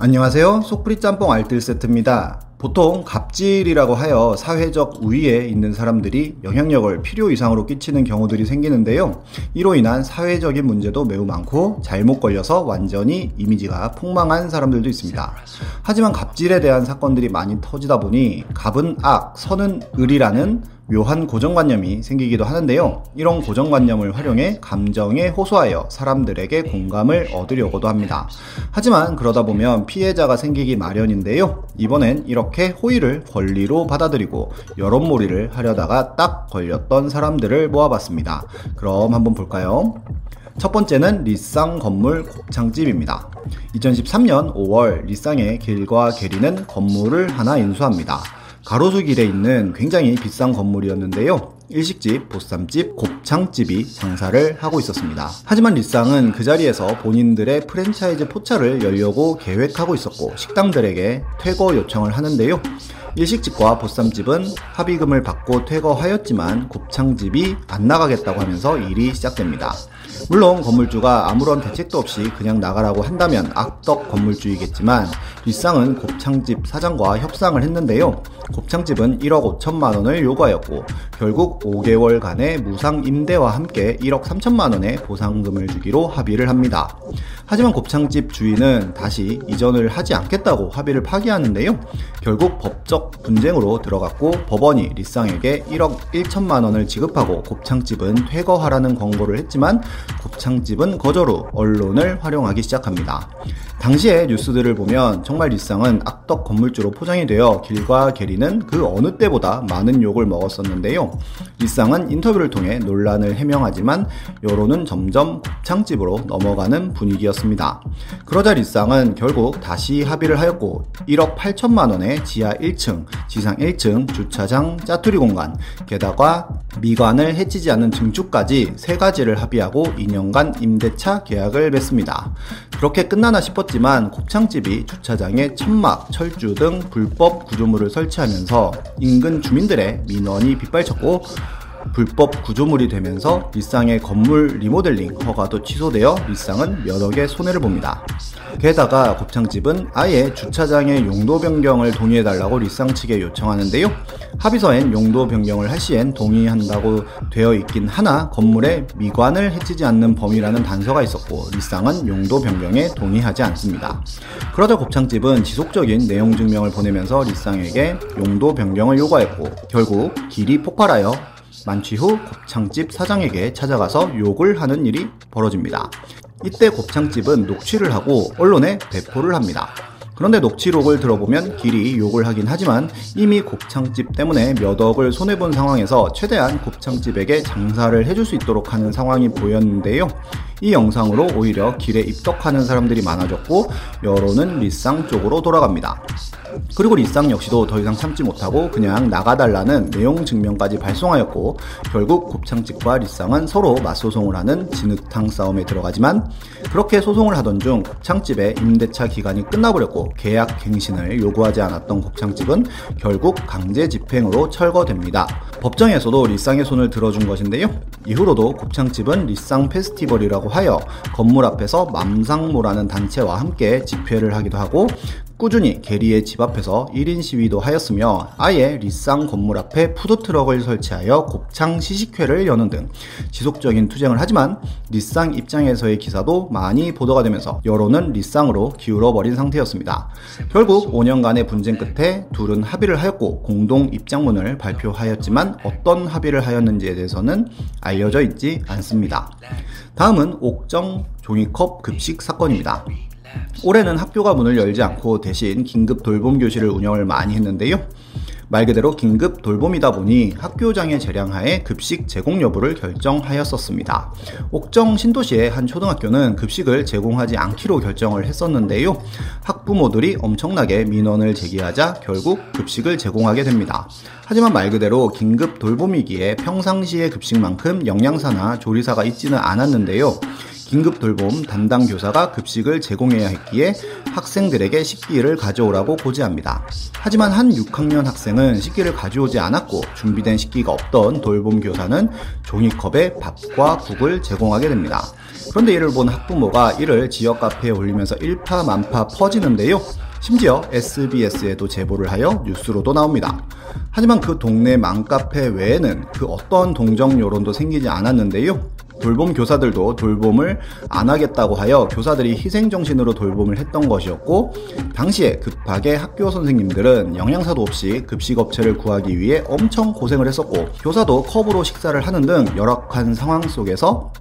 안녕하세요. 속풀이 짬뽕 알뜰 세트입니다. 보통 갑질이라고 하여 사회적 우위에 있는 사람들이 영향력을 필요 이상으로 끼치는 경우들이 생기는데요. 이로 인한 사회적인 문제도 매우 많고 잘못 걸려서 완전히 이미지가 폭망한 사람들도 있습니다. 하지만 갑질에 대한 사건들이 많이 터지다 보니 갑은 악, 선은 을이라는 묘한 고정관념이 생기기도 하는데요. 이런 고정관념을 활용해 감정에 호소하여 사람들에게 공감을 얻으려고도 합니다. 하지만 그러다 보면 피해자가 생기기 마련인데요. 이번엔 이렇게 호의를 권리로 받아들이고 여론몰이를 하려다가 딱 걸렸던 사람들을 모아봤습니다. 그럼 한번 볼까요? 첫 번째는 리쌍 건물 곱창집입니다. 2013년 5월 리쌍의 길과 게리는 건물을 하나 인수합니다. 가로수길에 있는 굉장히 비싼 건물이었는데요. 일식집, 보쌈집, 곱창집이 장사를 하고 있었습니다. 하지만 리쌍은 그 자리에서 본인들의 프랜차이즈 포차를 열려고 계획하고 있었고 식당들에게 퇴거 요청을 하는데요. 일식집과 보쌈집은 합의금을 받고 퇴거하였지만 곱창집이 안 나가겠다고 하면서 일이 시작됩니다. 물론 건물주가 아무런 대책도 없이 그냥 나가라고 한다면 악덕 건물주이겠지만 뒷상은 곱창집 사장과 협상을 했는데요. 곱창집은 1억 5천만 원을 요구하였고 결국 5개월간의 무상 임대와 함께 1억 3천만 원의 보상금을 주기로 합의를 합니다. 하지만 곱창집 주인은 다시 이전을 하지 않겠다고 합의를 파기하는데요. 결국 법적 분쟁으로 들어갔고 법원이 리쌍에게 1억 1천만 원을 지급하고 곱창집은 퇴거하라는 권고를 했지만 곱창집은 거절 후 언론을 활용하기 시작합니다. 당시의 뉴스들을 보면 정말 리쌍은 악덕 건물주로 포장이 되어 길과 게리 는 그 어느 때보다 많은 욕을 먹었었는데요. 리쌍은 인터뷰를 통해 논란을 해명하지만 여론은 점점 곱창집으로 넘어가는 분위기였습니다. 그러자 리쌍은 결국 다시 합의를 하였고 1억 8천만 원의 지하 1층, 지상 1층 주차장 짜투리 공간, 게다가 미관을 해치지 않는 증축까지 세 가지를 합의하고 2년간 임대차 계약을 맺습니다. 그렇게 끝나나 싶었지만 곱창집이 주차장에 천막, 철주 등 불법 구조물을 설치하면서 인근 주민들의 민원이 빗발쳤고 불법 구조물이 되면서 리쌍의 건물 리모델링 허가도 취소되어 리쌍은 몇 억의 손해를 봅니다. 게다가 곱창집은 아예 주차장의 용도 변경을 동의해달라고 리쌍 측에 요청하는데요. 합의서엔 용도 변경을 할 시엔 동의한다고 되어 있긴 하나 건물에 미관을 해치지 않는 범위라는 단서가 있었고 리쌍은 용도 변경에 동의하지 않습니다. 그러자 곱창집은 지속적인 내용 증명을 보내면서 리쌍에게 용도 변경을 요구했고 결국 길이 폭발하여 만취 후 곱창집 사장에게 찾아가서 욕을 하는 일이 벌어집니다. 이때 곱창집은 녹취를 하고 언론에 배포를 합니다. 그런데 녹취록을 들어보면 길이 욕을 하긴 하지만 이미 곱창집 때문에 몇 억을 손해본 상황에서 최대한 곱창집에게 장사를 해줄 수 있도록 하는 상황이 보였는데요. 이 영상으로 오히려 길에 입덕하는 사람들이 많아졌고 여론은 리쌍 쪽으로 돌아갑니다. 그리고 리쌍 역시도 더 이상 참지 못하고 그냥 나가달라는 내용 증명까지 발송하였고 결국 곱창집과 리쌍은 서로 맞소송을 하는 진흙탕 싸움에 들어가지만 그렇게 소송을 하던 중 곱창집의 임대차 기간이 끝나버렸고 계약 갱신을 요구하지 않았던 곱창집은 결국 강제 집행으로 철거됩니다. 법정에서도 리쌍의 손을 들어준 것인데요. 이후로도 곱창집은 리쌍 페스티벌이라고 하여 건물 앞에서 맘상모라는 단체와 함께 집회를 하기도 하고 꾸준히 게리의 집 앞에서 1인 시위도 하였으며 아예 리쌍 건물 앞에 푸드트럭을 설치하여 곱창 시식회를 여는 등 지속적인 투쟁을 하지만 리쌍 입장에서의 기사도 많이 보도가 되면서 여론은 리쌍으로 기울어 버린 상태였습니다. 결국 5년간의 분쟁 끝에 둘은 합의를 하였고 공동 입장문을 발표하였지만 어떤 합의를 하였는지에 대해서는 알려져 있지 않습니다. 다음은 옥정 종이컵 급식 사건입니다. 올해는 학교가 문을 열지 않고 대신 긴급 돌봄 교실을 운영을 많이 했는데요. 말 그대로 긴급 돌봄이다 보니 학교장의 재량하에 급식 제공 여부를 결정하였었습니다. 옥정 신도시의 한 초등학교는 급식을 제공하지 않기로 결정을 했었는데요. 학부모들이 엄청나게 민원을 제기하자 결국 급식을 제공하게 됩니다. 하지만 말 그대로 긴급 돌봄이기에 평상시의 급식만큼 영양사나 조리사가 있지는 않았는데요. 긴급 돌봄 담당 교사가 급식을 제공해야 했기에 학생들에게 식기를 가져오라고 고지합니다. 하지만 한 6학년 학생은 식기를 가져오지 않았고 준비된 식기가 없던 돌봄 교사는 종이컵에 밥과 국을 제공하게 됩니다. 그런데 이를 본 학부모가 이를 지역 카페에 올리면서 일파만파 퍼지는데요. 심지어 SBS에도 제보를 하여 뉴스로도 나옵니다. 하지만 그 동네 맘카페 외에는 그 어떤 동정 여론도 생기지 않았는데요. 돌봄 교사들도 돌봄을 안 하겠다고 하여 교사들이 희생정신으로 돌봄을 했던 것이었고, 당시에 급하게 학교 선생님들은 영양사도 없이 급식업체를 구하기 위해 엄청 고생을 했었고, 교사도 컵으로 식사를 하는 등 열악한 상황 속에서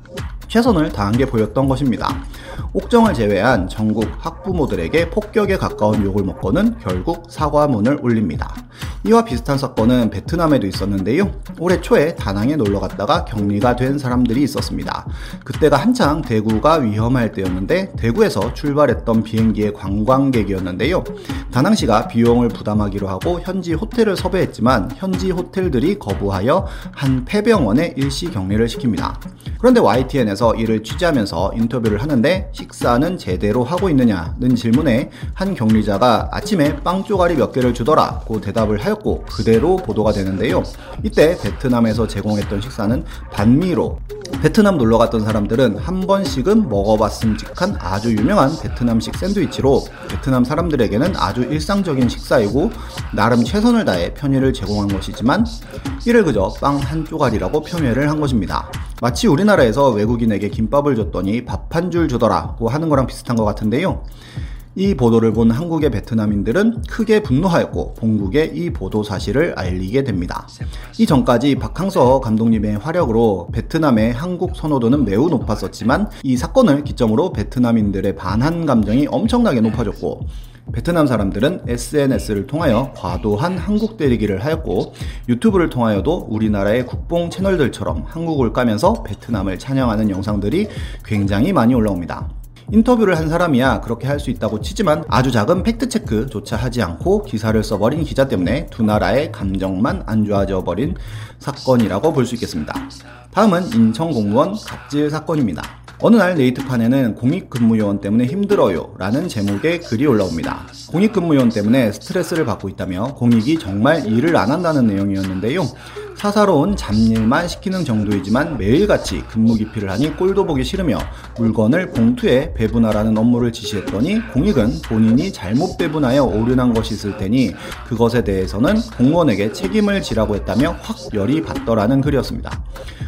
최선을 다한 게 보였던 것입니다. 옥정을 제외한 전국 학부모들에게 폭격에 가까운 욕을 먹고는 결국 사과문을 올립니다. 이와 비슷한 사건은 베트남에도 있었는데요. 올해 초에 다낭에 놀러 갔다가 격리가 된 사람들이 있었습니다. 그때가 한창 대구가 위험할 때였는데 대구에서 출발했던 비행기의 관광객이었는데요. 다낭시가 비용을 부담하기로 하고 현지 호텔을 섭외했지만 현지 호텔들이 거부하여 한 폐병원에 일시 격리를 시킵니다. 그런데 YTN에서 이를 취재하면서 인터뷰를 하는데 식사는 제대로 하고 있느냐는 질문에 한 격리자가 아침에 빵 쪼가리 몇 개를 주더라고 대답을 하였고 그대로 보도가 되는데요. 이때 베트남에서 제공했던 식사는 반미로 베트남 놀러 갔던 사람들은 한 번씩은 먹어봤음직한 아주 유명한 베트남식 샌드위치로 베트남 사람들에게는 아주 일상적인 식사이고 나름 최선을 다해 편의를 제공한 것이지만 이를 그저 빵한 쪼가리라고 표현을 한 것입니다. 마치 우리나라에서 외국인에게 김밥을 줬더니 밥 한 줄 주더라고 하는 거랑 비슷한 것 같은데요. 이 보도를 본 한국의 베트남인들은 크게 분노하였고 본국에 이 보도 사실을 알리게 됩니다. 이 전까지 박항서 감독님의 화력으로 베트남의 한국 선호도는 매우 높았었지만 이 사건을 기점으로 베트남인들의 반한 감정이 엄청나게 높아졌고 베트남 사람들은 SNS를 통하여 과도한 한국 때리기를 하였고 유튜브를 통하여도 우리나라의 국뽕 채널들처럼 한국을 까면서 베트남을 찬양하는 영상들이 굉장히 많이 올라옵니다. 인터뷰를 한 사람이야 그렇게 할 수 있다고 치지만 아주 작은 팩트체크조차 하지 않고 기사를 써버린 기자 때문에 두 나라의 감정만 안 좋아져 버린 사건이라고 볼 수 있겠습니다. 다음은 인천 공무원 갑질 사건입니다. 어느 날 네이트판에는 공익근무요원 때문에 힘들어요 라는 제목의 글이 올라옵니다. 공익근무요원 때문에 스트레스를 받고 있다며 공익이 정말 일을 안 한다는 내용이었는데요. 사사로운 잡일만 시키는 정도이지만 매일같이 근무 기피를 하니 꼴도 보기 싫으며 물건을 봉투에 배분하라는 업무를 지시했더니 공익은 본인이 잘못 배분하여 오류난 것이 있을 테니 그것에 대해서는 공무원에게 책임을 지라고 했다며 확 열이 받더라는 글이었습니다.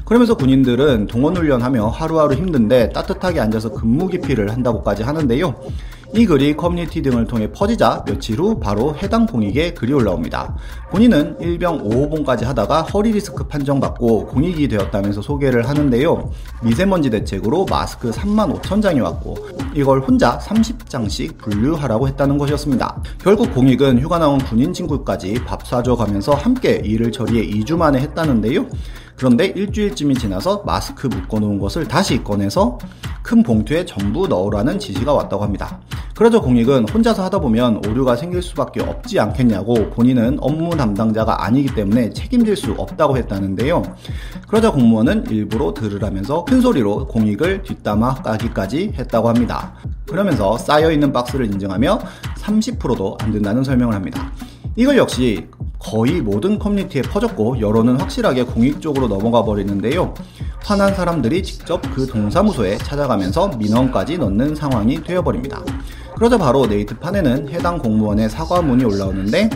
그러면서 군인들은 동원 훈련하며 하루하루 힘든데 따뜻하게 앉아서 근무 기피를 한다고까지 하는데요. 이 글이 커뮤니티 등을 통해 퍼지자 며칠 후 바로 해당 공익의 글이 올라옵니다. 본인은 일병 5호봉까지 하다가 허리 디스크 판정받고 공익이 되었다면서 소개를 하는데요. 미세먼지 대책으로 마스크 3만 5천 장이 왔고 이걸 혼자 30장씩 분류하라고 했다는 것이었습니다. 결국 공익은 휴가 나온 군인 친구까지 밥 사줘 가면서 함께 일을 처리해 2주 만에 했다는데요. 그런데 일주일쯤이 지나서 마스크 묶어놓은 것을 다시 꺼내서 큰 봉투에 전부 넣으라는 지시가 왔다고 합니다. 그러자 공익은 혼자서 하다 보면 오류가 생길 수밖에 없지 않겠냐고 본인은 업무 담당자가 아니기 때문에 책임질 수 없다고 했다는데요. 그러자 공무원은 일부러 들으라면서 큰 소리로 공익을 뒷담화 까기까지 했다고 합니다. 그러면서 쌓여있는 박스를 인정하며 30%도 안 된다는 설명을 합니다. 이걸 역시 거의 모든 커뮤니티에 퍼졌고 여론은 확실하게 공익 쪽으로 넘어가 버리는데요. 화난 사람들이 직접 그 동사무소에 찾아가면서 민원까지 넣는 상황이 되어버립니다. 그러자 바로 네이트판에는 해당 공무원의 사과문이 올라오는데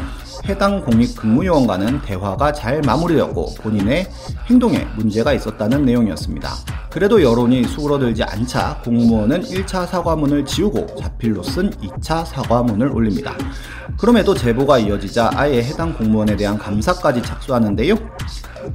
해당 공익 근무요원과는 대화가 잘 마무리되었고 본인의 행동에 문제가 있었다는 내용이었습니다. 그래도 여론이 수그러들지 않자 공무원은 1차 사과문을 지우고 자필로 쓴 2차 사과문을 올립니다. 그럼에도 제보가 이어지자 아예 해당 공무원에 대한 감사까지 착수하는데요.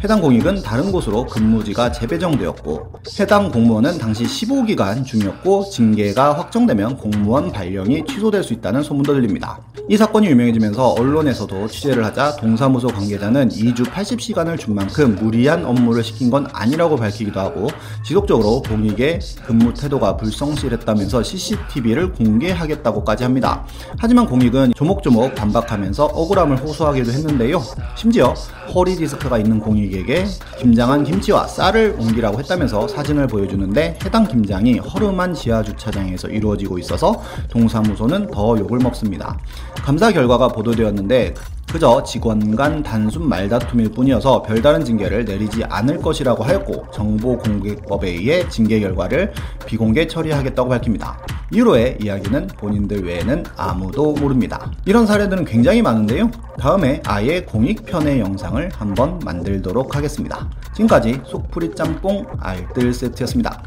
해당 공익은 다른 곳으로 근무지가 재배정되었고 해당 공무원은 당시 15기간 중이었고 징계가 확정되면 공무원 발령이 취소될 수 있다는 소문도 들립니다. 이 사건이 유명해지면서 언론에서도 취재를 하자 동사무소 관계자는 2주 80시간을 준 만큼 무리한 업무를 시킨 건 아니라고 밝히기도 하고 지속적으로 공익의 근무 태도가 불성실했다면서 CCTV를 공개하겠다고까지 합니다. 하지만 공익은 조목조목 반박하면서 억울함을 호소하기도 했는데요. 심지어 허리 디스크가 있는 공익 공익에게 김장한 김치와 쌀을 옮기라고 했다면서 사진을 보여주는데 해당 김장이 허름한 지하 주차장에서 이루어지고 있어서 동사무소는 더 욕을 먹습니다. 감사 결과가 보도되었는데 그저 직원 간 단순 말다툼일 뿐이어서 별다른 징계를 내리지 않을 것이라고 하였고 정보공개법에 의해 징계 결과를 비공개 처리하겠다고 밝힙니다. 이후로의 이야기는 본인들 외에는 아무도 모릅니다. 이런 사례들은 굉장히 많은데요. 다음에 아예 공익편의 영상을 한번 만들도록 하겠습니다. 지금까지 속풀이 짬뽕 알뜰 세트였습니다.